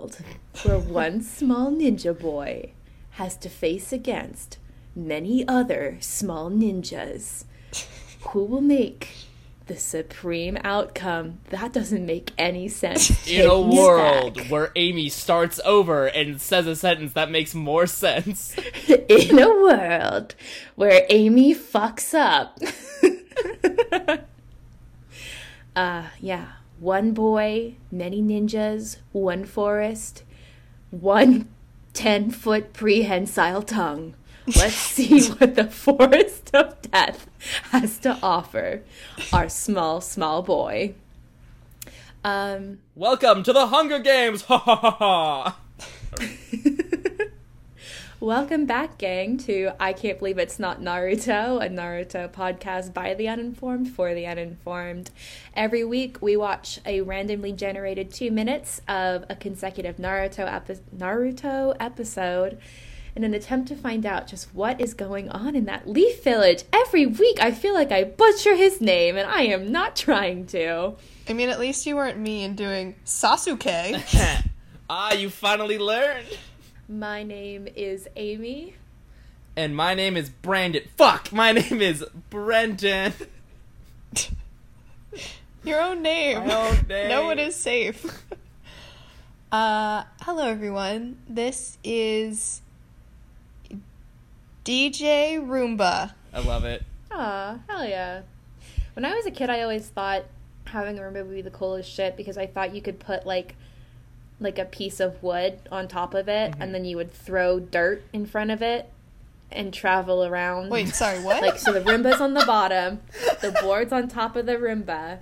world where one small ninja boy has to face against many other small ninjas, who will make the supreme outcome? That doesn't make any sense. In a world back. where Amy starts over and says a sentence that makes more sense. in a world where Amy fucks up. uh, yeah. One boy, many ninjas, one forest, one 10 foot prehensile tongue. Let's see what the forest of death has to offer our small, small boy. Um, Welcome to the Hunger Games! Ha ha ha ha! Welcome back, gang, to I Can't Believe It's Not Naruto, a Naruto podcast by the uninformed for the uninformed. Every week, we watch a randomly generated two minutes of a consecutive Naruto, epi- Naruto episode in an attempt to find out just what is going on in that Leaf Village. Every week, I feel like I butcher his name, and I am not trying to. I mean, at least you weren't me and doing Sasuke. ah, you finally learned! My name is Amy. And my name is Brandon. Fuck! My name is Brendan. Your own name. My own name. no one is safe. Uh, hello everyone. This is DJ Roomba. I love it. Aw, hell yeah. When I was a kid, I always thought having a Roomba would be the coolest shit because I thought you could put like like a piece of wood on top of it and mm-hmm. then you would throw dirt in front of it and travel around. Wait, sorry, what? Like so the Roomba's on the bottom, the board's on top of the Roomba.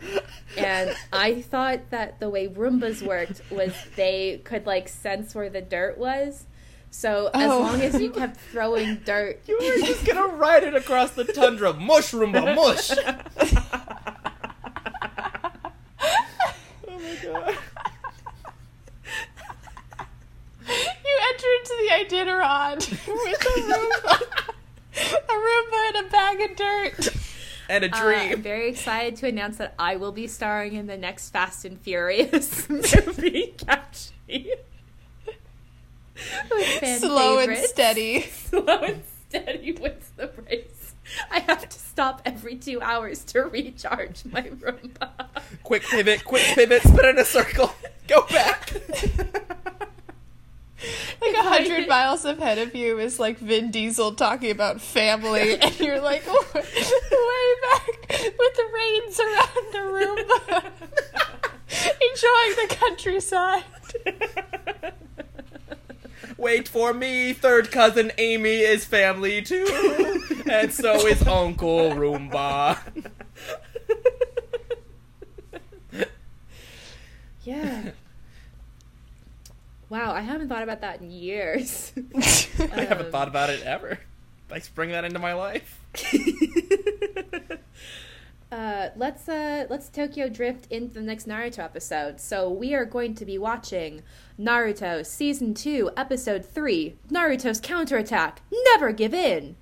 And I thought that the way Roombas worked was they could like sense where the dirt was. So as Oh. long as you kept throwing dirt You were just gonna ride it across the tundra. Mush, Roomba, mush! oh my god. you enter into on with a Roomba. a Roomba and a bag of dirt. And a Uh, dream. I'm very excited to announce that I will be starring in the next Fast and Furious movie, Catch Me. With fan Slow and steady. Slow and steady wins the race. I have to stop every two hours to recharge my Roomba. quick pivot, quick pivot, spin in a circle. Go back. A hundred miles ahead of you is like Vin Diesel talking about family, and you're like way back with the reins around the Roomba, enjoying the countryside. Wait for me, third cousin Amy is family too. and so is Uncle Roomba. Yeah. Wow, I haven't thought about that in years. I haven't Um, thought about it ever. Thanks for bringing that into my life. uh, let's uh, let's Tokyo drift into the next Naruto episode. So we are going to be watching Naruto season two, episode three, Naruto's counterattack. Never give in,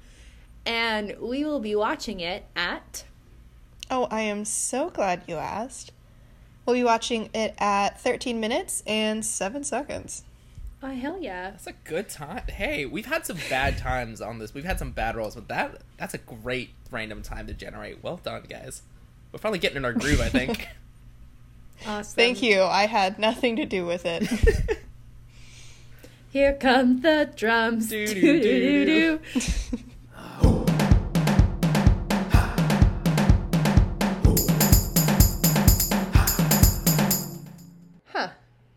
and we will be watching it at Oh, I am so glad you asked. We'll be watching it at 13 minutes and 7 seconds. oh hell yeah. That's a good time. Hey, we've had some bad times on this. We've had some bad rolls, but that that's a great random time to generate. Well done, guys. We're finally getting in our groove, I think. Awesome. Thank you. I had nothing to do with it. Here come the drums. Do, do, Doo-doo-doo-doo. Huh.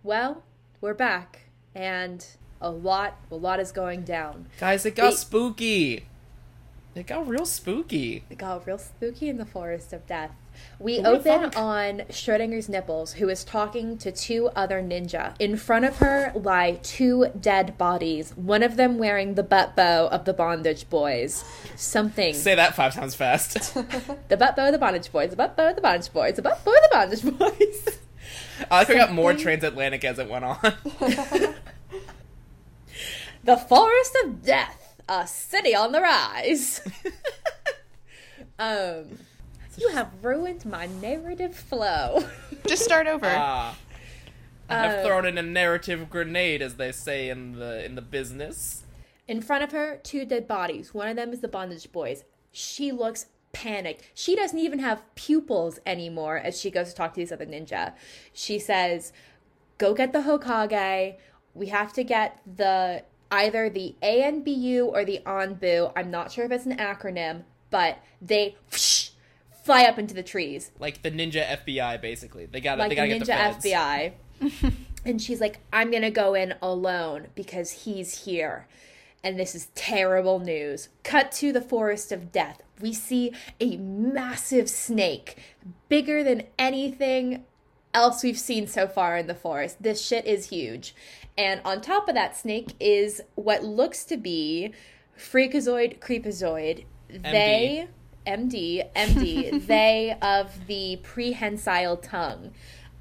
Well, we're back, and a lot, a lot is going down. guys, it got Wait. spooky. It got real spooky. It got real spooky in the forest of death. We would've open on Schrodinger's nipples, who is talking to two other ninja. In front of her lie two dead bodies, one of them wearing the butt bow of the bondage boys. Something. Say that five times fast. The butt bow of the bondage boys, the butt bow of the bondage boys, the butt bow of the bondage boys. I like I got more transatlantic as it went on. the forest of death, a city on the rise. um, you have ruined my narrative flow. Just start over. Ah. I've Uh, thrown in a narrative grenade, as they say in the in the business. In front of her, two dead bodies. One of them is the bondage boys. She looks panicked. She doesn't even have pupils anymore as she goes to talk to these other ninja. She says, Go get the Hokage. We have to get the either the ANBU or the ANBU. I'm not sure if it's an acronym, but they whoosh, fly up into the trees Like the ninja FBI, basically. They got to like they got to Ninja get the feds. FBI. and she's like, I'm gonna go in alone because he's here. And this is terrible news. Cut to the forest of death. We see a massive snake, bigger than anything else we've seen so far in the forest. This shit is huge. And on top of that snake is what looks to be Freakazoid Creepazoid. They MD, MD, they of the prehensile tongue.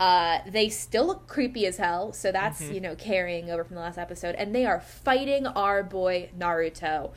Uh, they still look creepy as hell, so that's, you know, carrying over from the last episode. And they are fighting our boy Naruto,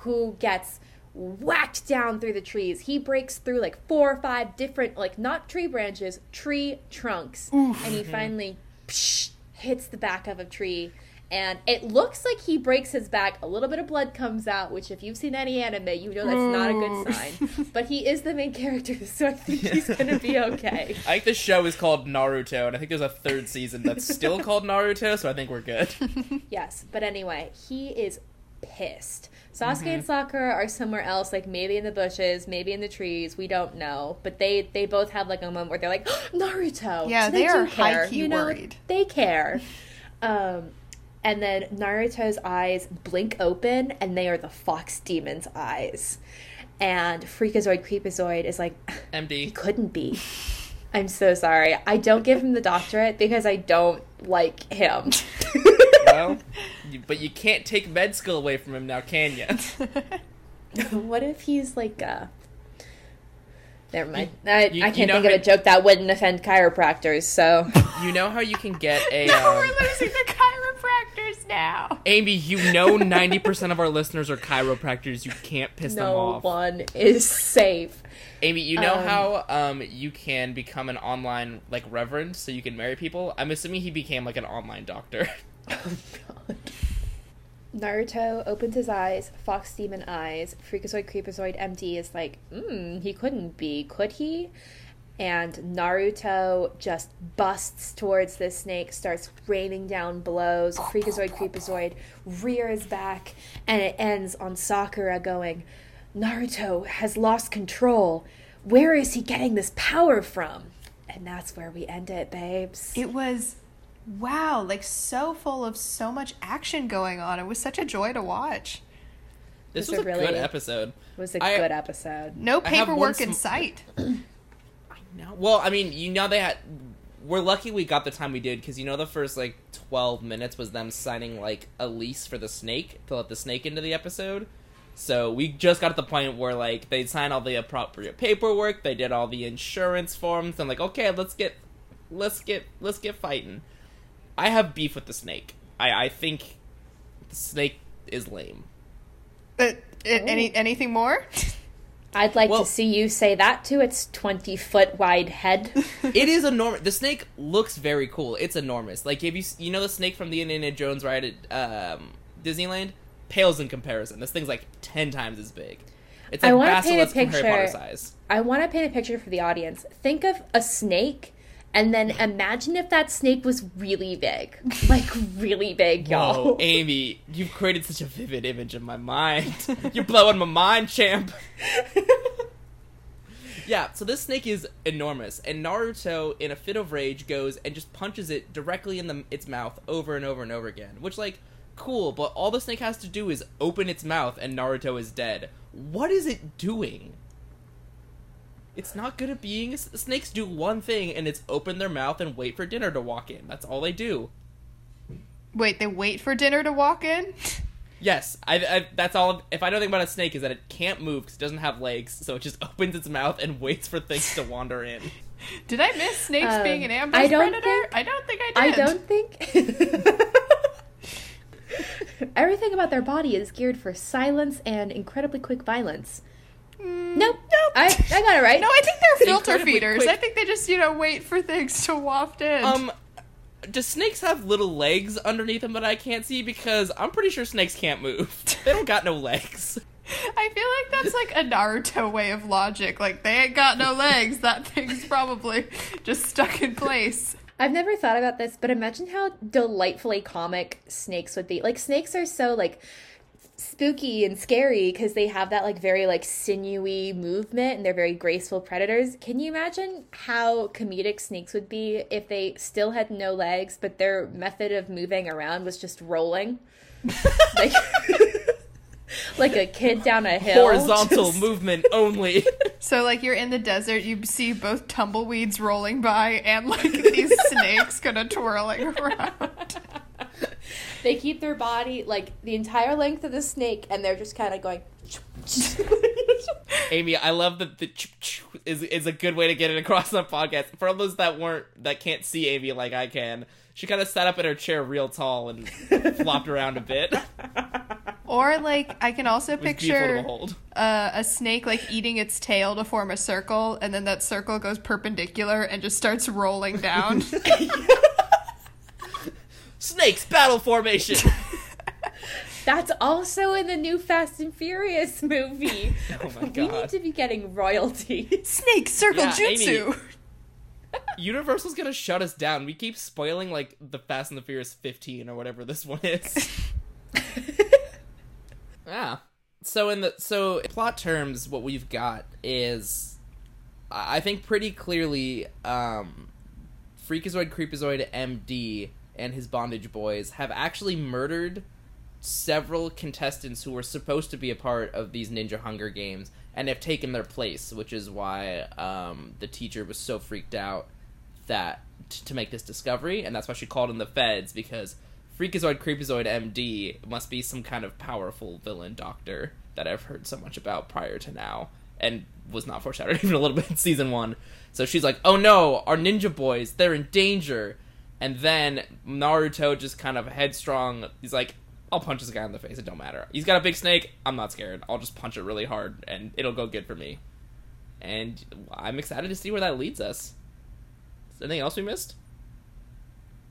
who gets whacked down through the trees. He breaks through like four or five different, like, not tree branches, tree trunks. And he finally psh, hits the back of a tree. And it looks like he breaks his back. A little bit of blood comes out, which, if you've seen any anime, you know that's not a good sign. But he is the main character, so I think he's gonna be okay. I think the show is called Naruto, and I think there's a third season that's still called Naruto, so I think we're good. Yes, but anyway, he is pissed. Sasuke and Sakura are somewhere else, like maybe in the bushes, maybe in the trees. We don't know, but they they both have like a moment where they're like oh, Naruto. Yeah, So they do are care, high-key you know? worried. They care. Um, and then Naruto's eyes blink open, and they are the fox demon's eyes. And Freakazoid Creepazoid is like, he MD. couldn't be. I'm so sorry. I don't give him the doctorate because I don't like him. Well, you, but you can't take med skill away from him now, can you? what if he's like uh Never mind. I, you- I can't know think of a joke that wouldn't offend chiropractors, so You know how you can get a. No, Um, we're losing the chiropractors now. Amy, you know 90% of our listeners are chiropractors. You can't piss them off. no one is safe. Amy, you know Um, how um you can become an online like reverend so you can marry people? I'm assuming he became like an online doctor. Oh god. Naruto opens his eyes, Fox Demon eyes, Freakazoid Creepazoid MD is like, hmm, he couldn't be, could he? And Naruto just busts towards this snake, starts raining down blows. Freakazoid Creepazoid rears back, and it ends on Sakura going, Naruto has lost control. Where is he getting this power from? And that's where we end it, babes. It was wow, like so full of so much action going on. It was such a joy to watch. This It's was a a really- good episode. It was a I- good episode. No I have paperwork in sm- sight. No, well, I mean, you know they had. We're lucky we got the time we did because you know the first like twelve minutes was them signing like a lease for the snake to let the snake into the episode. So we just got to the point where like they signed all the appropriate paperwork, they did all the insurance forms, and like okay, let's get, let's get, let's get fighting. I have beef with the snake. I I think the snake is lame. Uh, any anything more? I'd like Well- to see you say that to its 20 foot wide head. it is enormous. The snake looks very cool. It's enormous. Like if you you know the snake from the Indiana Jones ride at um, Disneyland pales in comparison. This thing's like ten times as big. It's I like wanna paint a basilisk from Harry picture- Potter size. I want to paint a picture for the audience. Think of a snake and then imagine if that snake was really big. Like really big, y'all. Whoa, Amy, you've created such a vivid image in my mind. You're blowing my mind, champ. Yeah, so this snake is enormous, and Naruto, in a fit of rage, goes and just punches it directly in the its mouth over and over and over again. Which, like, cool, but all the snake has to do is open its mouth, and Naruto is dead. What is it doing? It's not good at being. Snakes do one thing, and it's open their mouth and wait for dinner to walk in. That's all they do. Wait, they wait for dinner to walk in? Yes, I, I, that's all. If I know anything about a snake, is that it can't move because it doesn't have legs, so it just opens its mouth and waits for things to wander in. Did I miss snakes Um, being an ambush I don't predator? think- I don't think I did. I don't think. Everything about their body is geared for silence and incredibly quick violence. Mm, Nope. Nope. I, I got it right. no, I think they're filter Incredibly feeders. quick. I think they just, you know, wait for things to waft in. Um, do snakes have little legs underneath them that I can't see? Because I'm pretty sure snakes can't move. They don't got no legs. I feel like that's like a Naruto way of logic. Like they ain't got no legs. That thing's probably just stuck in place. I've never thought about this, but imagine how delightfully comic snakes would be. Like snakes are so like spooky and scary because they have that like very like sinewy movement and they're very graceful predators. Can you imagine how comedic snakes would be if they still had no legs but their method of moving around was just rolling? like like a kid down a hill. Horizontal just- movement only. So like you're in the desert, you see both tumbleweeds rolling by and like these snakes kind of twirling around. They keep their body like the entire length of the snake and they're just kind of going Amy, I love that the ch- ch- is is a good way to get it across on podcast. For those that weren't that can't see Amy like I can, she kind of sat up in her chair real tall and flopped around a bit. Or like I can also was beautiful to picture uh, a snake like eating its tail to form a circle, and then that circle goes perpendicular and just starts rolling down. Snakes battle formation. That's also in the new Fast and Furious movie. Oh my We need to be getting royalties. snake circle Yeah, jutsu. Amy. Universal's gonna shut us down. We keep spoiling like the Fast and the Furious 15 or whatever this one is. yeah. So in the so in plot terms, what we've got is, I I think pretty clearly, um, Freakazoid, Creepazoid, MD, and his bondage boys have actually murdered several contestants who were supposed to be a part of these Ninja Hunger Games and have taken their place, which is why um, the teacher was so freaked out that t- to make this discovery, and that's why she called in the feds because Freakazoid, Creepazoid, MD must be some kind of powerful villain doctor that I've heard so much about prior to now, and was not foreshadowed even a little bit in season one. So she's like, "Oh no, our ninja boys, they're in danger." And then Naruto just kind of headstrong. He's like, I'll punch this guy in the face. It don't matter. He's got a big snake. I'm not scared. I'll just punch it really hard, and it'll go good for me. And I'm excited to see where that leads us. Is there anything else we missed?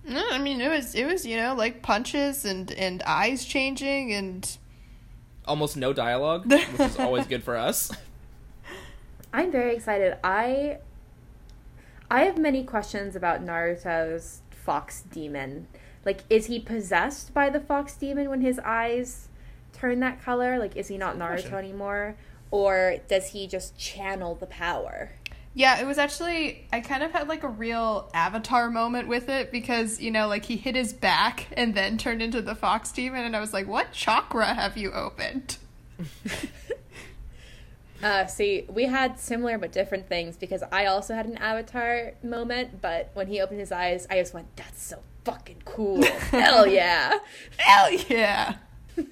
No, I mean it was it was you know like punches and and eyes changing and Almost no dialogue, which is always good for us. I'm very excited. I I have many questions about Naruto's fox demon. Like is he possessed by the fox demon when his eyes turn that color? Like is he not Naruto anymore? Or does he just channel the power? Yeah, it was actually I kind of had like a real avatar moment with it because, you know, like he hit his back and then turned into the fox demon and I was like, "What chakra have you opened?" Uh, see, we had similar but different things because I also had an avatar moment, but when he opened his eyes, I just went, "That's so fucking cool! Hell yeah!" Hell yeah.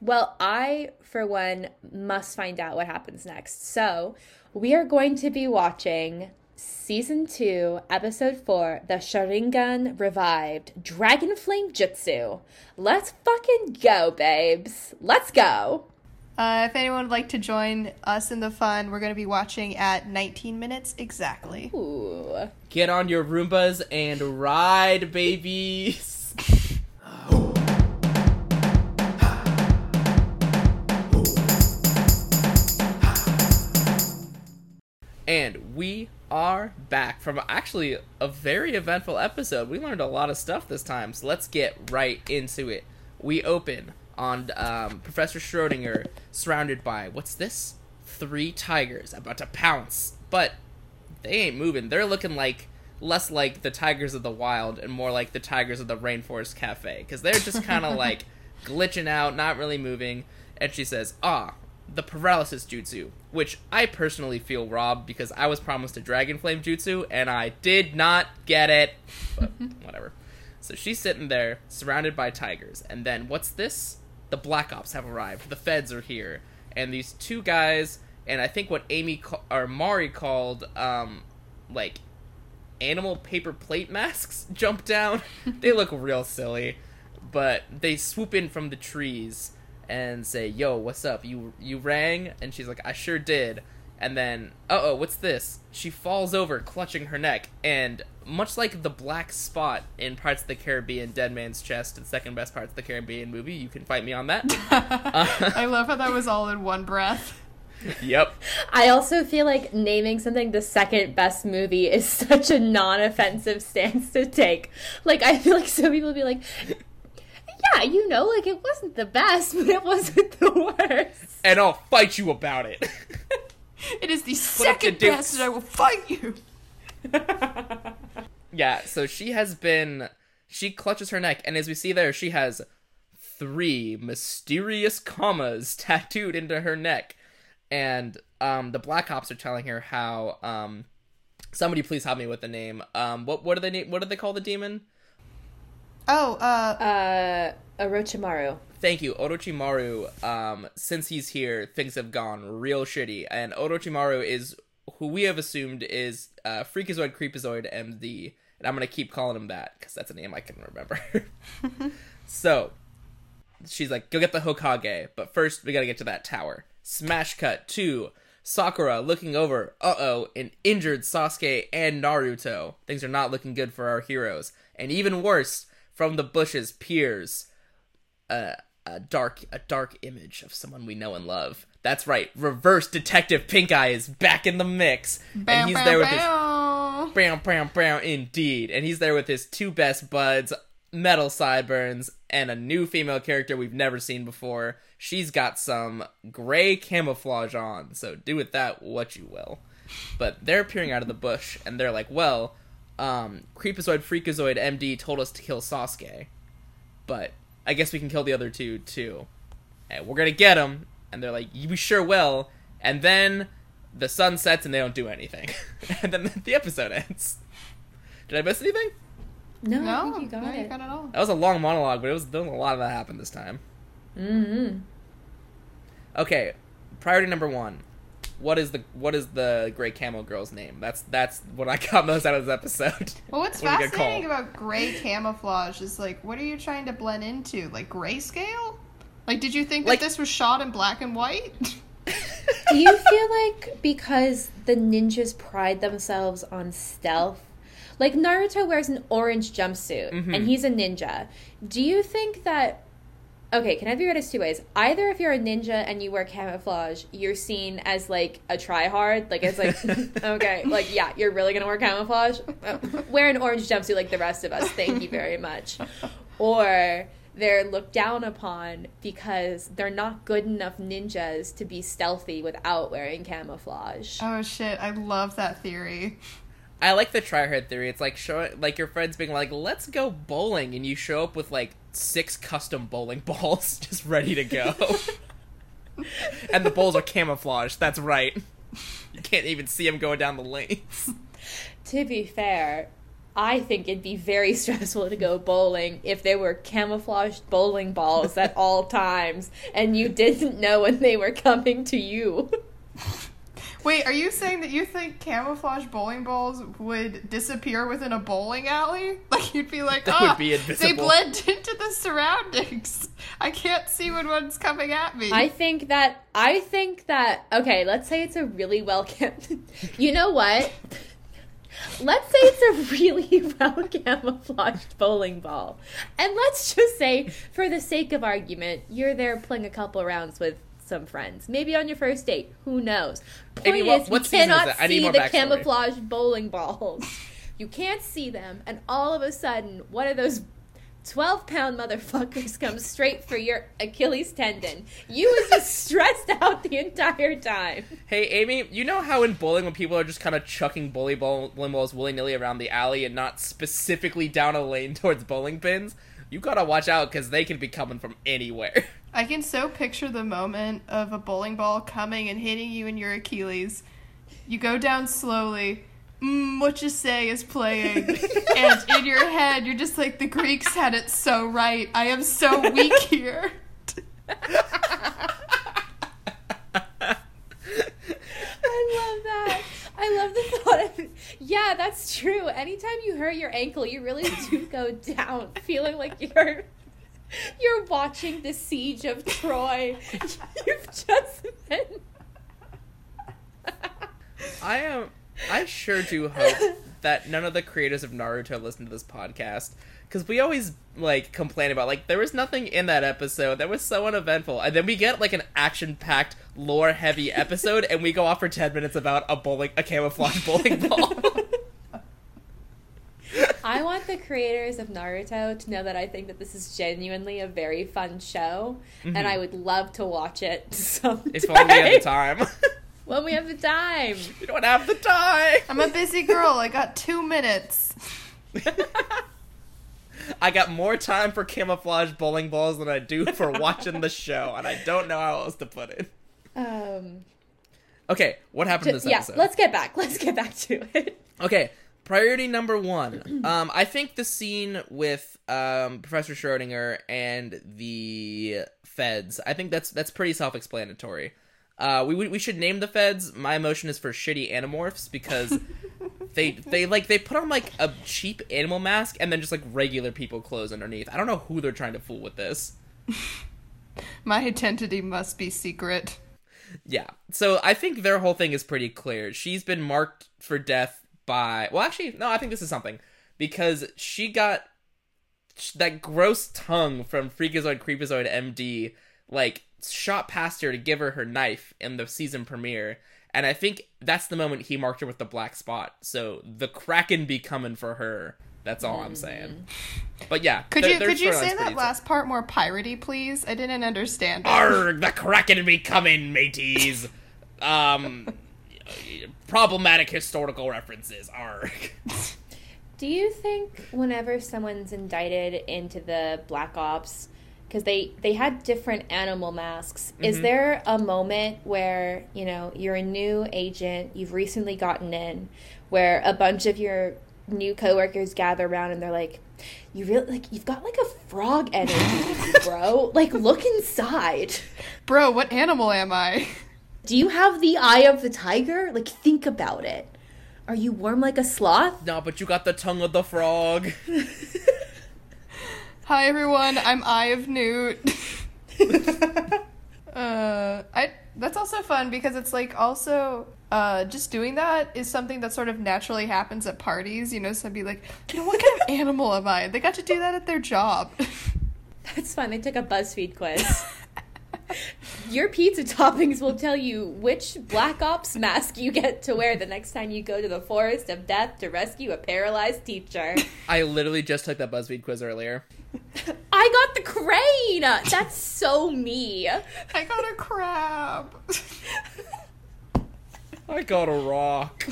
Well, I, for one, must find out what happens next. So, we are going to be watching season two, episode four, The Sharingan Revived Dragon Flame Jutsu. Let's fucking go, babes. Let's go. Uh, if anyone would like to join us in the fun, we're going to be watching at 19 minutes exactly. Ooh. Get on your Roombas and ride, babies. And we are back from actually a very eventful episode. We learned a lot of stuff this time, so let's get right into it. We open on um, Professor Schrodinger surrounded by what's this? Three tigers about to pounce, but they ain't moving. They're looking like less like the tigers of the wild and more like the tigers of the rainforest cafe because they're just kind of like glitching out, not really moving. And she says, "Ah, the paralysis jutsu, which I personally feel robbed because I was promised a dragon flame jutsu and I did not get it. But whatever." So she's sitting there, surrounded by tigers, and then what's this? The Black Ops have arrived. The feds are here, and these two guys, and I think what Amy ca- or Mari called, um, like animal paper plate masks jump down. they look real silly, but they swoop in from the trees and say, "Yo, what's up? You you rang?" And she's like, "I sure did." And then, uh oh, what's this? She falls over, clutching her neck, and much like the black spot in Pirates of the Caribbean, Dead Man's Chest, and second best Pirates of the Caribbean movie. You can fight me on that. Uh, I love how that was all in one breath. yep. I also feel like naming something the second best movie is such a non-offensive stance to take. Like I feel like some people would be like, "Yeah, you know, like it wasn't the best, but it wasn't the worst." And I'll fight you about it. It is the up second best, and I will fight you. yeah, so she has been. She clutches her neck, and as we see there, she has three mysterious commas tattooed into her neck. And um, the Black Ops are telling her how. Um, somebody please help me with the name. Um, what what do they name? What do they call the demon? Oh, uh, Uh, Orochimaru. Thank you, Orochimaru. Um, since he's here, things have gone real shitty, and Orochimaru is who we have assumed is uh, Freakazoid Creepazoid MD, and I'm gonna keep calling him that because that's a name I can remember. so she's like, "Go get the Hokage," but first we gotta get to that tower. Smash cut to Sakura looking over. Uh oh, an injured Sasuke and Naruto. Things are not looking good for our heroes, and even worse, from the bushes peers a, a dark a dark image of someone we know and love. That's right, reverse detective Pink Eye is back in the mix, and he's there with his bam. bam bam bam indeed, and he's there with his two best buds, metal sideburns, and a new female character we've never seen before. She's got some gray camouflage on, so do with that what you will. But they're appearing out of the bush, and they're like, "Well, um, Creepazoid Freakazoid MD told us to kill Sasuke, but I guess we can kill the other two too. And we're gonna get them." And they're like, "We sure will." And then the sun sets, and they don't do anything, and then the episode ends. Did I miss anything? No, No, I think you got no, it. you got it all. That was a long monologue, but it was there was a lot of that happened this time. Mm-hmm. Okay, priority number one. What is the what is the Grey Camel Girl's name? That's that's what I got most out of this episode. Well, what's What do we get fascinating about gray camouflage is like, what are you trying to blend into? Like grayscale? Like, did you think Like- that this was shot in black and white? Do you feel like because the ninjas pride themselves on stealth, like Naruto wears an orange jumpsuit Mhm. and he's a ninja, do you think that? Okay, can I be read as two ways? Either if you're a ninja and you wear camouflage, you're seen as like a tryhard. Like it's like, okay, like yeah, you're really gonna wear camouflage. Wear an orange jumpsuit like the rest of us. Thank you very much. Or they're looked down upon because they're not good enough ninjas to be stealthy without wearing camouflage. oh shit, I love that theory. I like the tryhard theory. It's like showing like your friends being like, "Let's go bowling," and you show up with like six custom bowling balls just ready to go, and the balls are camouflaged. That's right. You can't even see them going down the lanes. To be fair, I think it'd be very stressful to go bowling if there were camouflaged bowling balls at all times and you didn't know when they were coming to you. Wait, are you saying that you think camouflage bowling balls would disappear within a bowling alley? Like you'd be like, They oh, would ah, be they blend into the surroundings. I can't see when one's coming at me. I think that I think that okay, let's say it's a really well kept. You know what? Let's say it's a really well camouflaged bowling ball. And let's just say for the sake of argument, you're there playing a couple rounds with some friends. Maybe on your first date, who knows. Point Amy, what- is what you is cannot it? I need see the backstory. camouflaged bowling balls. You can't see them and all of a sudden one of those 12 pound motherfuckers comes straight for your Achilles tendon. You was just stressed out the entire time. Hey, Amy, you know how in bowling when people are just kind of chucking bowling bowling balls willy nilly around the alley and not specifically down a lane towards bowling pins? You gotta watch out because they can be coming from anywhere. I can so picture the moment of a bowling ball coming and hitting you in your Achilles. You go down slowly. Mm, what you say is playing, and in your head you're just like the Greeks had it so right. I am so weak here. I love that. I love the thought of Yeah, that's true. Anytime you hurt your ankle, you really do go down feeling like you're you're watching the siege of Troy. You've just been I am. I sure do hope that none of the creators of Naruto listen to this podcast because we always like complain about like there was nothing in that episode that was so uneventful, and then we get like an action-packed, lore-heavy episode, and we go off for ten minutes about a bowling, a camouflage bowling ball. I want the creators of Naruto to know that I think that this is genuinely a very fun show, and I would love to watch it someday. if only we had the time. when we have the time. we don't have the time. I'm a busy girl. I got two minutes. I got more time for camouflage bowling balls than I do for watching the show, and I don't know how else to put it. Um, Okay, what happened in this yeah, episode? let's get back. Let's get back to it. Okay, priority number one. Um, I think the scene with um, Professor Schrodinger and the feds. I think that's that's pretty self-explanatory. Uh, we we should name the feds. My emotion is for shitty animorphs because they they like they put on like a cheap animal mask and then just like regular people clothes underneath. I don't know who they're trying to fool with this. My identity must be secret. Yeah. So I think their whole thing is pretty clear. She's been marked for death by. Well, actually, no, I think this is something. Because she got that gross tongue from Freakazoid Creepazoid MD, like, shot past her to give her her knife in the season premiere. And I think that's the moment he marked her with the black spot. So the Kraken be coming for her. That's all I'm saying. But yeah. Could their- you could you say that last part more piratey, please? I didn't understand. it. Arg, the Kraken be coming, mateys. Um, problematic historical references. are. Do you think whenever someone's indicted into the Black Ops, because they they had different animal masks, is mm-hmm. there a moment where you know you're a new agent, you've recently gotten in, where a bunch of your new coworkers gather around and they're like, "You really like you've got like a frog energy, bro. Like look inside. Bro, what animal am I? Do you have the eye of the tiger? Like think about it. Are you warm like a sloth?" No, but you got the tongue of the frog. Hi everyone, I'm Eye of Newt. uh, I that's also fun because it's like also uh, just doing that is something that sort of naturally happens at parties. You know, so I'd be like, you know, what kind of animal am I? They got to do that at their job. That's fun. They took a BuzzFeed quiz. Your pizza toppings will tell you which Black Ops mask you get to wear the next time you go to the forest of death to rescue a paralyzed teacher. I literally just took that BuzzFeed quiz earlier. I got the crane! That's so me. I got a crab. I got a rock.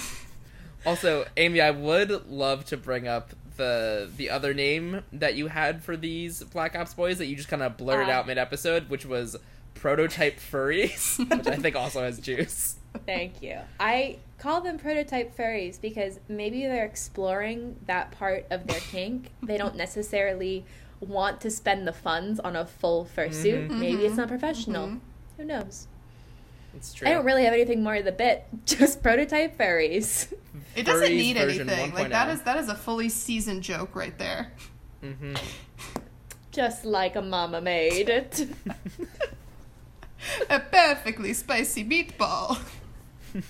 Also, Amy, I would love to bring up the the other name that you had for these Black Ops boys that you just kind of blurted Ah. out mid episode, which was prototype furries, which I think also has juice. Thank you. I call them prototype furries because maybe they're exploring that part of their kink. They don't necessarily want to spend the funds on a full fursuit. Mm-hmm. Maybe it's mm-hmm. not professional. Mm-hmm. Who knows? It's true. I don't really have anything more to the bit. Just prototype furries. It doesn't Furries need anything. Like that 1.0. is that is a fully seasoned joke right there. hmm Just like a mama made it. A perfectly spicy meatball.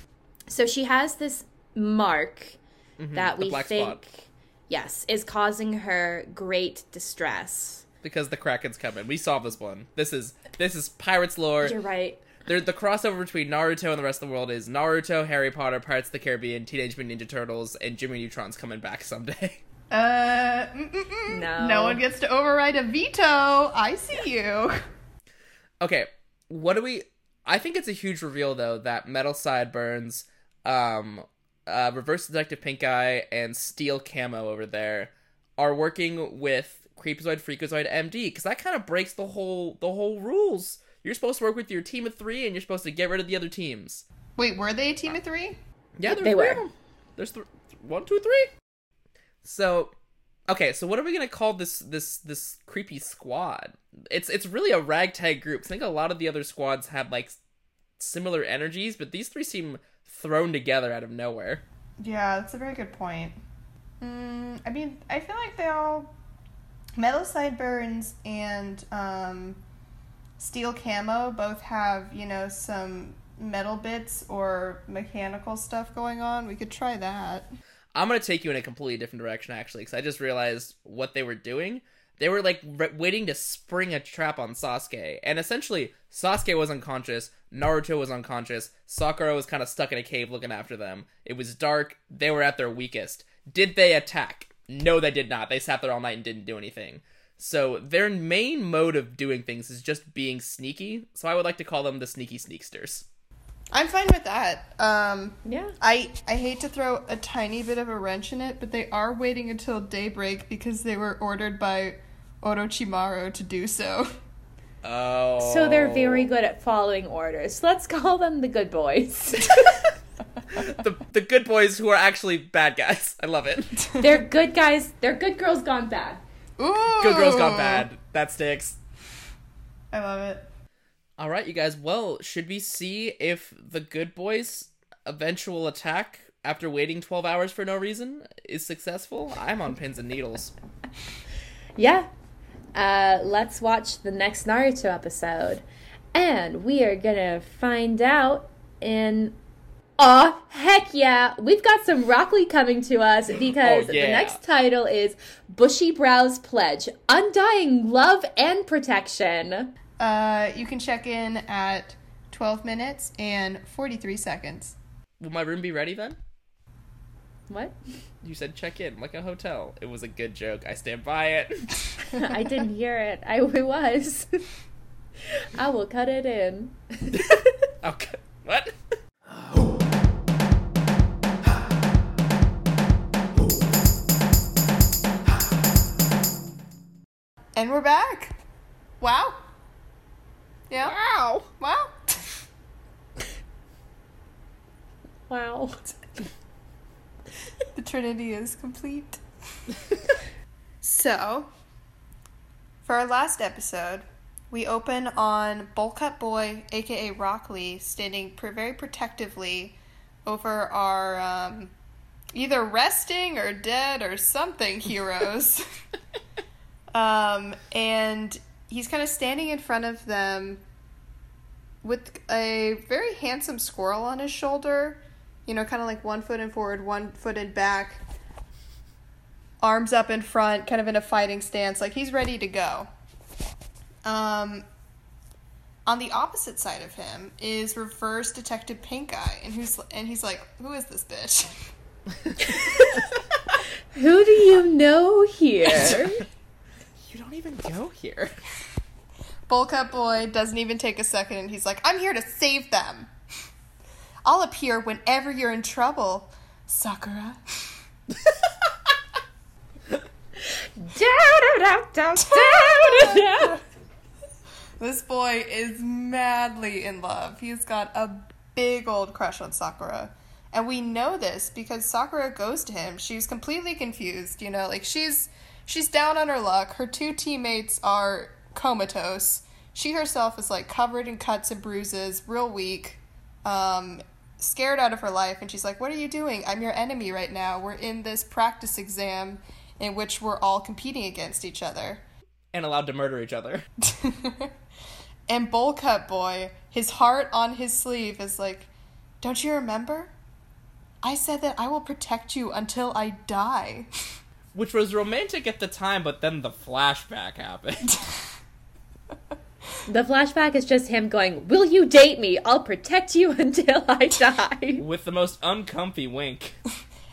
So she has this mark that Mm-hmm. the we think, spot. yes, is causing her great distress. because the Kraken's coming. We solved this one. This is this is pirates lore. You're right. They're, the crossover between Naruto and the rest of the world is Naruto, Harry Potter, Pirates of the Caribbean, Teenage Mutant Ninja Turtles, and Jimmy Neutron's coming back someday. Uh. No. No one gets to override a veto. I see you. Okay, what do we? I think it's a huge reveal though that Metal Sideburns, um, uh, Reverse Detective Pink Eye, and Steel Camo over there are working with Creepazoid Freakazoid MD because that kind of breaks the whole the whole rules. You're supposed to work with your team of three, and you're supposed to get rid of the other teams. Wait, were they a team of three? Yeah, there's They three were. of them. There's th- one, two, three. So, okay, so what are we gonna call this this this creepy squad? It's it's really a ragtag group. I think a lot of the other squads have like similar energies, but these three seem thrown together out of nowhere. Yeah, that's a very good point. Mm, I mean, I feel like they all metal sideburns and um, steel camo both have you know some metal bits or mechanical stuff going on. We could try that. I'm gonna take you in a completely different direction actually, because I just realized what they were doing. They were like re- waiting to spring a trap on Sasuke, and essentially Sasuke was unconscious, Naruto was unconscious, Sakura was kind of stuck in a cave looking after them. It was dark. They were at their weakest. Did they attack? No, they did not. They sat there all night and didn't do anything. So their main mode of doing things is just being sneaky. So I would like to call them the sneaky sneaksters. I'm fine with that. Um, Yeah. I I hate to throw a tiny bit of a wrench in it, but they are waiting until daybreak because they were ordered by Orochimaru to do so. Oh. So they're very good at following orders. Let's call them the good boys. the the good boys who are actually bad guys. I love it. they're good guys. They're good girls gone bad. Ooh, Good girls gone bad. That sticks. I love it. All right, you guys. Well, should we see if the good boys' eventual attack after waiting 12 hours for no reason is successful? I'm on pins and needles. Yeah. Uh, let's watch the next Naruto episode. And we are gonna find out in Aw, heck yeah! We've got some Rock Lee coming to us because Oh, yeah. the next title is Bushy Brow's Pledge Undying Love and Protection. Uh, you can check in at 12 minutes and 43 seconds. Will my room be ready then? What? You said check in like a hotel. It was a good joke. I stand by it. I didn't hear it. I it was. I will cut it in. okay. What? And we're back. Wow. Yeah. Wow. Wow. Wow. The Trinity is complete. so, for our last episode, we open on Bullcut Boy, aka Rock Lee, standing pr- very protectively over our um, either resting or dead or something heroes. um, and he's kind of standing in front of them with a very handsome squirrel on his shoulder. You know, kind of like one foot in forward, one foot in back, arms up in front, kind of in a fighting stance, like he's ready to go. Um, on the opposite side of him is Reverse Detective Pink Eye, and who's and he's like, "Who is this bitch?" Who do you know here? Even go here. Bullcut Boy doesn't even take a second, and he's like, "I'm here to save them. I'll appear whenever you're in trouble, Sakura." This boy is madly in love. He's got a big old crush on Sakura. And we know this because Sakura goes to him. She's completely confused, you know, like she's she's down on her luck. Her two teammates are comatose. She herself is like covered in cuts and bruises, real weak, um, scared out of her life, and she's like, What are you doing? I'm your enemy right now. We're in this practice exam in which we're all competing against each other. And allowed to murder each other. and Bowl Cut Boy, his heart on his sleeve is like, Don't you remember? I said that I will protect you until I die. Which was romantic at the time, but then the flashback happened. The flashback is just him going, Will you date me? I'll protect you until I die. with the most uncomfy wink.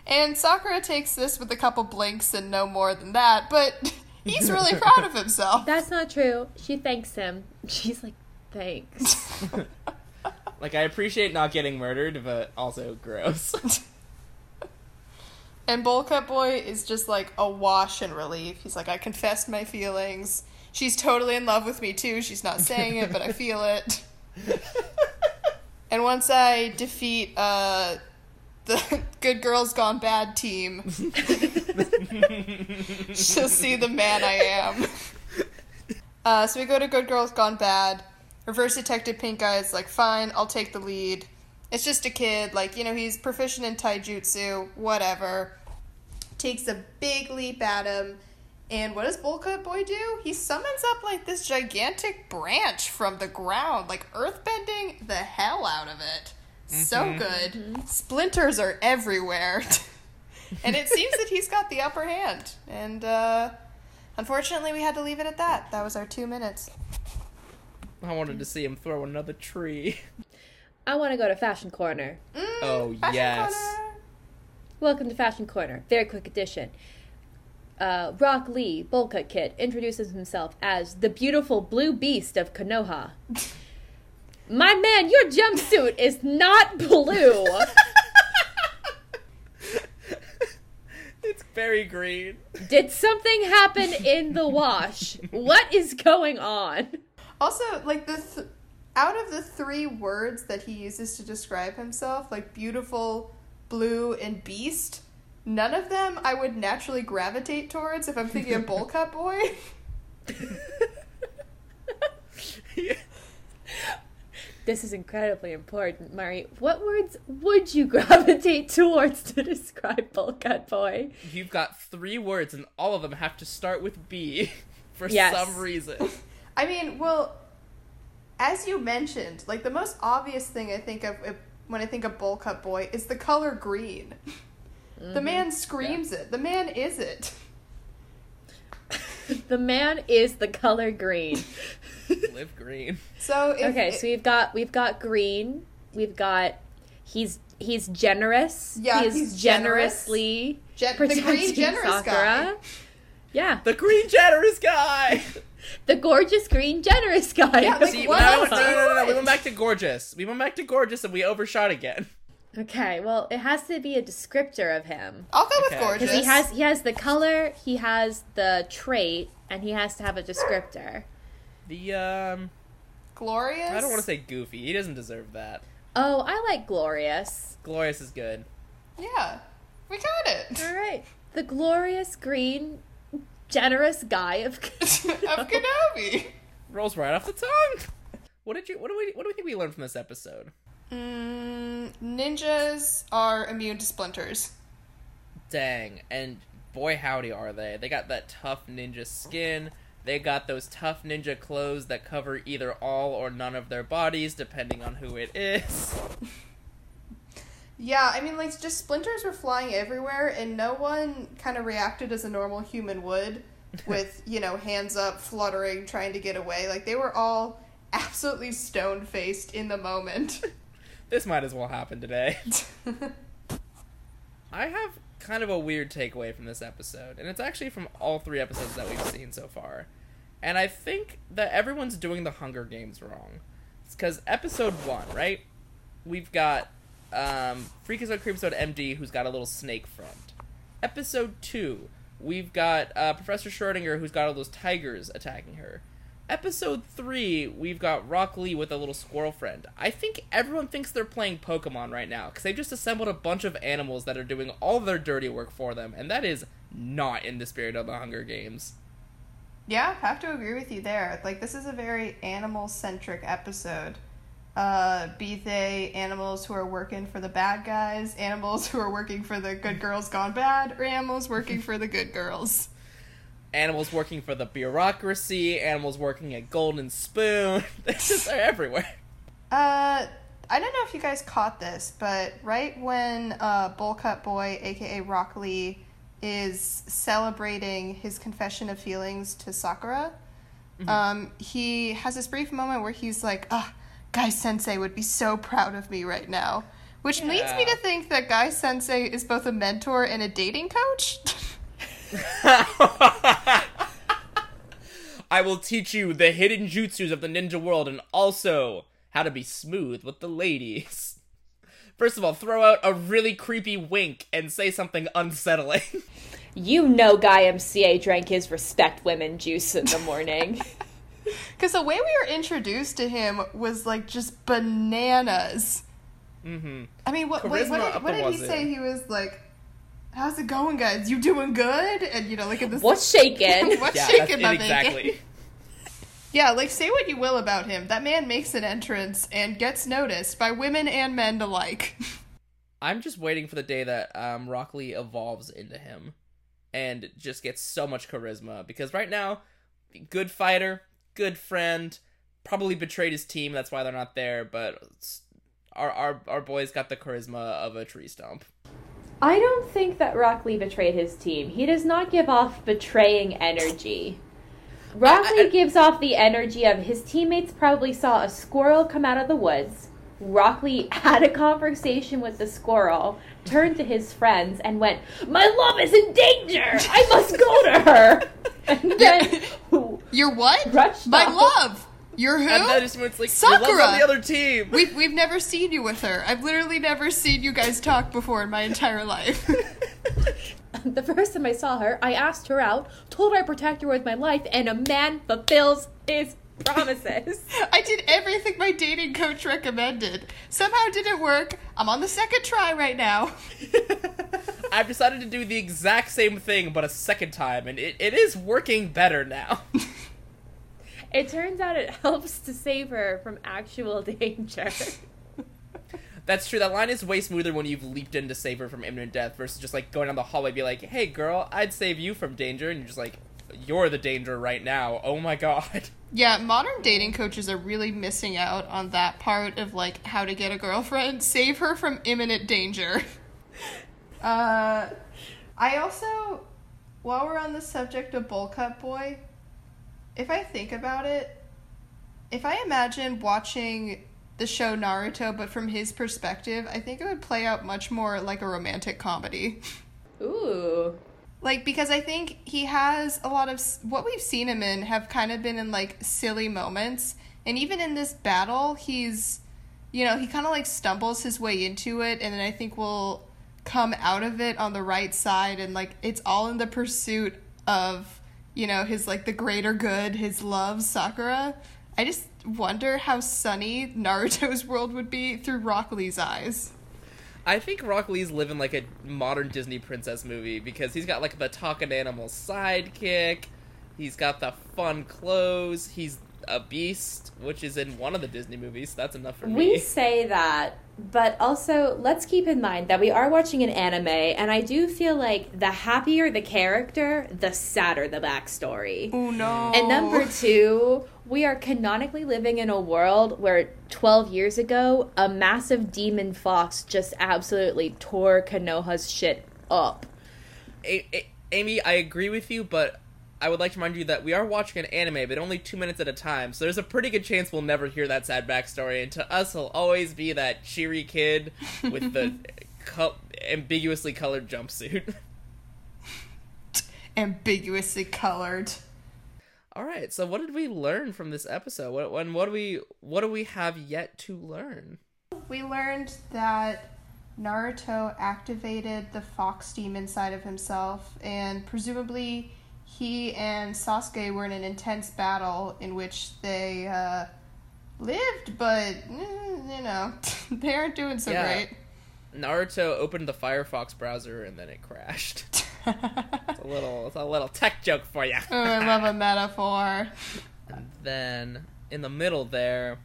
And Sakura takes this with a couple blinks and no more than that, but he's really proud of himself. That's not true. She thanks him. She's like, Thanks. Like, I appreciate not getting murdered, but also gross. And Bowl Cut Boy is just like a wash in relief. He's like, I confessed my feelings. She's totally in love with me too. She's not saying it, but I feel it. and once I defeat uh, the Good Girls Gone Bad team, she'll see the man I am. Uh, so we go to Good Girls Gone Bad. Reverse Detective Pink Eye is like, fine, I'll take the lead. It's just a kid, like, you know, he's proficient in taijutsu, whatever. Takes a big leap at him. And what does Bowl Cut Boy do? He summons up like this gigantic branch from the ground, like earthbending the hell out of it. So good. Splinters are everywhere. and it seems that he's got the upper hand. And uh, unfortunately, we had to leave it at that. That was our two minutes. I wanted to see him throw another tree. I want to go to Fashion Corner. Mm, Oh, fashion yes. corner. Welcome to Fashion Corner. Very quick edition. Uh, Rock Lee, Bowl Cut Kid, introduces himself as the beautiful blue beast of Konoha. My man, your jumpsuit is not blue. it's very green. Did something happen in the wash? What is going on? Also, like this th- out of the three words that he uses to describe himself, like beautiful, blue, and beast, none of them I would naturally gravitate towards if I'm thinking of bowl cut boy. This is incredibly important, Murray. What words would you gravitate towards to describe Bowl Cut Boy? You've got three words, and all of them have to start with B for Yes. some reason. I mean, well, as you mentioned, like the most obvious thing I think of if, when I think of bowl cut boy is the color green. The mm-hmm. man screams it. The man is it. The man is the color green. Live green. So if, okay, so we've got we've got green. We've got he's he's generous. Yeah, he is he's generous. generously Gen- the green protecting generous guy. Yeah, The green generous guy. the gorgeous green generous guy. Yeah, like, See, what no, else no, no, no, no, no. We went back to gorgeous. We went back to gorgeous, and we overshot again. okay, well, it has to be a descriptor of him I'll go with gorgeous. because he has he has the color, he has the trait, and he has to have a descriptor. The um, glorious. I don't want to say goofy. He doesn't deserve that. Oh, I like glorious. Glorious is good. Yeah, we got it. All right, the glorious green, generous guy of. of Kenobi. Rolls right off the tongue. What did you? What do we? What do we think we learned from this episode? Mm, ninjas are immune to splinters. Dang, and boy howdy are they. They got that tough ninja skin. They got those tough ninja clothes that cover either all or none of their bodies, depending on who it is. Yeah, I mean, like, just splinters were flying everywhere, and no one kind of reacted as a normal human would, with, you know, hands up, fluttering, trying to get away. Like, they were all absolutely stone faced in the moment. This might as well happen today. I have kind of a weird takeaway from this episode, and it's actually from all three episodes that we've seen so far. And I think that everyone's doing the Hunger Games wrong. It's because episode one, right? We've got um, Freakazoid Creepazoid MD, who's got a little snake friend. Episode two, we've got uh, Professor Schrodinger, who's got all those tigers attacking her. Episode 3, we've got Rock Lee with a little squirrel friend. I think everyone thinks they're playing Pokemon right now, because they've just assembled a bunch of animals that are doing all their dirty work for them, and that is not in the spirit of the Hunger Games. yeah, have to agree with you there. Like, this is a very animal centric episode. Uh, be they animals who are working for the bad guys, animals who are working for the good girls gone bad, or animals working for the good girls. Animals working for the bureaucracy, animals working at Golden Spoon. They're just they're everywhere. Uh, I don't know if you guys caught this, but right when uh, Bowl Cut Boy, aka Rock Lee, is celebrating his confession of feelings to Sakura, um, he has this brief moment where he's like, "Ah, Guy Sensei would be so proud of me right now," which leads me to think that Guy Sensei is both a mentor and a dating coach. I will teach you the hidden jutsus of the ninja world and also how to be smooth with the ladies. First of all, throw out a really creepy wink and say something unsettling. You know, Guy Sensei drank his respect women juice in the morning. Because the way we were introduced to him was like just bananas. mm-hmm. I mean, what, wait, what did, what did he wazoo. say? He was like, "How's it going, guys? You doing good?" And you know, like at this, What's shaking? what's Yeah, shaking, that's my it bacon? exactly. Yeah, like say what you will about him. That man makes an entrance and gets noticed by women and men alike. I'm just waiting for the day that um, Rock Lee evolves into him and just gets so much charisma. Because right now, good fighter, good friend, probably betrayed his team. That's why they're not there. But our our our boy's got the charisma of a tree stump. I don't think that Rock Lee betrayed his team. He does not give off betraying energy. Rock Lee I- I- gives off the energy of his teammates probably saw a squirrel come out of the woods. Rock Lee had a conversation with the squirrel, turned to his friends, and went, My love is in danger! I must go to her! And then You're what? Rushed My off. love. You're who? And then just when it's like your Sakura! on the other team. We've, we've never seen you with her. I've literally never seen you guys talk before in my entire life. the first time I saw her, I asked her out, told her I'd protect her with my life, and a man fulfills his promises. I did everything my dating coach recommended. Somehow it didn't work. I'm on the second try right now. I've decided to do the exact same thing, but a second time, and it, it is working better now. It turns out it helps to save her from actual danger. That's true. That line is way smoother when you've leaped in to save her from imminent death versus just like going down the hallway, and be like, "Hey, girl, I'd save you from danger," and you're just like, "You're the danger right now." Oh my god. Yeah, modern dating coaches are really missing out on that part of like how to get a girlfriend. Save her from imminent danger. Uh, I also, while we're on the subject of Bowl Cut Boy, if I think about it, if I imagine watching the show Naruto, but from his perspective, I think it would play out much more like a romantic comedy. Ooh. Like because I think he has a lot of what we've seen him in have kind of been in like silly moments, and even in this battle, he's, you know, he kind of like stumbles his way into it, and then I think will come out of it on the right side, and like it's all in the pursuit of, you know, his like the greater good, his love, Sakura. I just wonder how sunny Naruto's world would be through Rock Lee's eyes. I think Rock Lee's living like a modern Disney princess movie because he's got like the talking animal sidekick, he's got the fun clothes, he's a beast, which is in one of the Disney movies. That's enough for We me. We say that, but also let's keep in mind that we are watching an anime, and I do feel like the happier the character, the sadder the backstory. Oh no! And number two, we are canonically living in a world where 12 years ago, a massive demon fox just absolutely tore Konoha's shit up. A- A- Amy, I agree with you, but I would like to remind you that we are watching an anime, but only two minutes at a time. So there's a pretty good chance we'll never hear that sad backstory, and to us, he'll always be that cheery kid with the co- ambiguously colored jumpsuit. ambiguously colored. All right, so what did we learn from this episode? What when what do we what do we have yet to learn? We learned that Naruto activated the fox demon inside of himself, and presumably he and Sasuke were in an intense battle in which they uh, lived, but mm, you know they aren't doing so Yeah. great. Naruto opened the Firefox browser and then it crashed. It's a little it's a little tech joke for you. oh, I love a metaphor. And then in the middle there,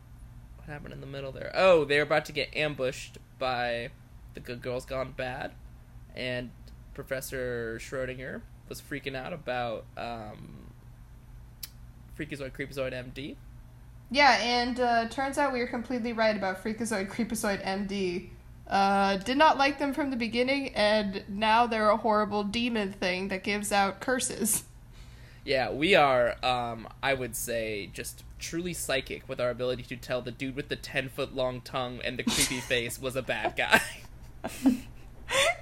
what happened in the middle there? Oh, they were about to get ambushed by the Good Girls Gone Bad, and Professor Schrodinger was freaking out about um, Freakazoid Creepazoid MD. Yeah, and uh, turns out we were completely right about Freakazoid Creepazoid MD. Uh, did not like them from the beginning, and now they're a horrible demon thing that gives out curses. Yeah, we are, um, I would say, just truly psychic with our ability to tell the dude with the 10 foot long tongue and the creepy face was a bad guy.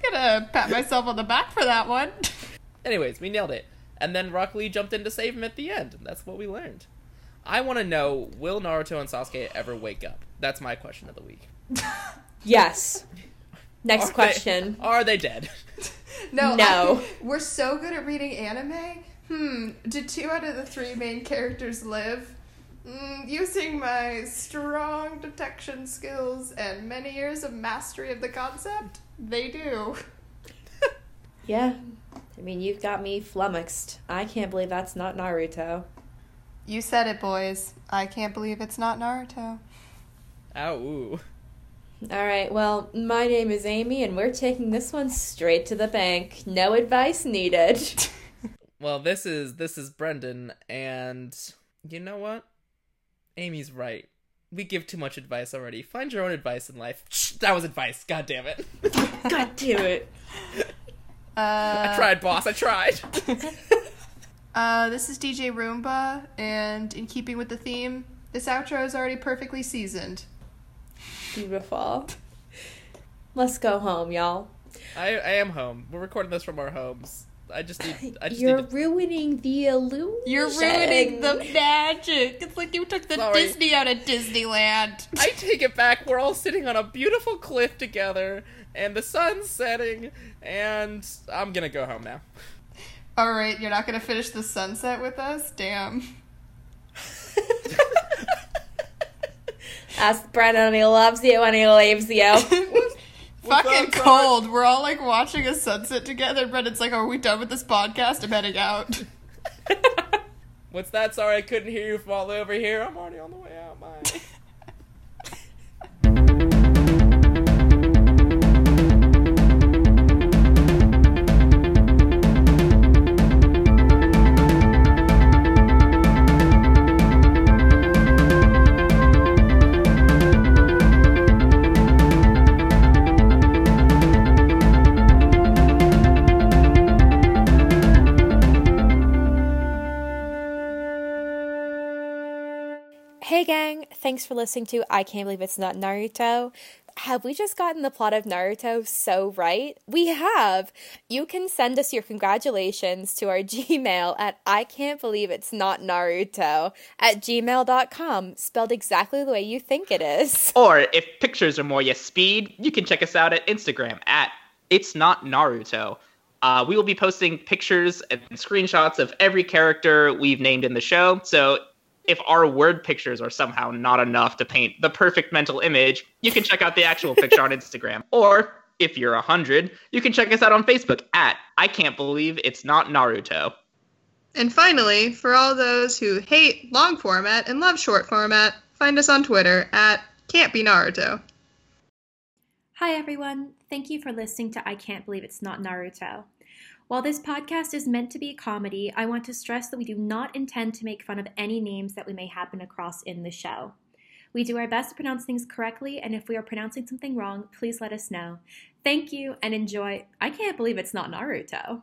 Gonna pat myself on the back for that one. Anyways, we nailed it. And then Rock Lee jumped in to save him at the end, and that's what we learned. I want to know will Naruto and Sasuke ever wake up? That's my question of the week. Yes. Next Are they- question. are they dead? No, No. I- we're so good at reading anime. Hmm, did two out of the three main characters live? Mm, using my strong detection skills and many years of mastery of the concept, they do. Yeah. I mean, you've got me flummoxed. I can't believe that's not Naruto. You said it, boys. I can't believe it's not Naruto. Ow, ooh. All right, well, my name is Amy, and we're taking this one straight to the bank. No advice needed. Well, this is this is Brendan, and you know what? Amy's right. we give too much advice already. Find your own advice in life. That was advice. God damn it. God damn it. I tried, boss. I tried. Uh, this is DJ Roomba, and in keeping with the theme, this outro is already perfectly seasoned. Beautiful. Let's go home, y'all. I, I am home. We're recording this from our homes. I just need. I just You're need to, ruining the illusion. You're ruining the magic. It's like you took the Sorry. Disney out of Disneyland. I take it back. We're all sitting on a beautiful cliff together, and the sun's setting, and I'm gonna go home now. All right, you're not gonna finish the sunset with us? Damn. Ask Brendan, he loves you when he leaves you. Fucking cold. We're all like watching a sunset together, but it's like, are we done with this podcast? I'm heading out. What's that? Sorry, I couldn't hear you from all over here. I'm already on the way out. Bye. Thanks for listening to I Can't Believe It's Not Naruto. Have we just gotten the plot of Naruto so right? We have! You can send us your congratulations to our Gmail at I Can't Believe It's Not Naruto at gmail.com, spelled exactly the way you think it is. Or if pictures are more your speed, you can check us out at Instagram at It's Not Naruto. Uh, we will be posting pictures and screenshots of every character we've named in the show. So if our word pictures are somehow not enough to paint the perfect mental image, you can check out the actual picture on Instagram. Or if you're a hundred, you can check us out on Facebook at I Can't Believe It's Not Naruto. And finally, for all those who hate long format and love short format, find us on Twitter at Can't Be Naruto. Hi, everyone. Thank you for listening to I Can't Believe It's Not Naruto. While this podcast is meant to be a comedy, I want to stress that we do not intend to make fun of any names that we may happen across in the show. We do our best to pronounce things correctly, and if we are pronouncing something wrong, please let us know. Thank you and enjoy. I can't believe it's not Naruto.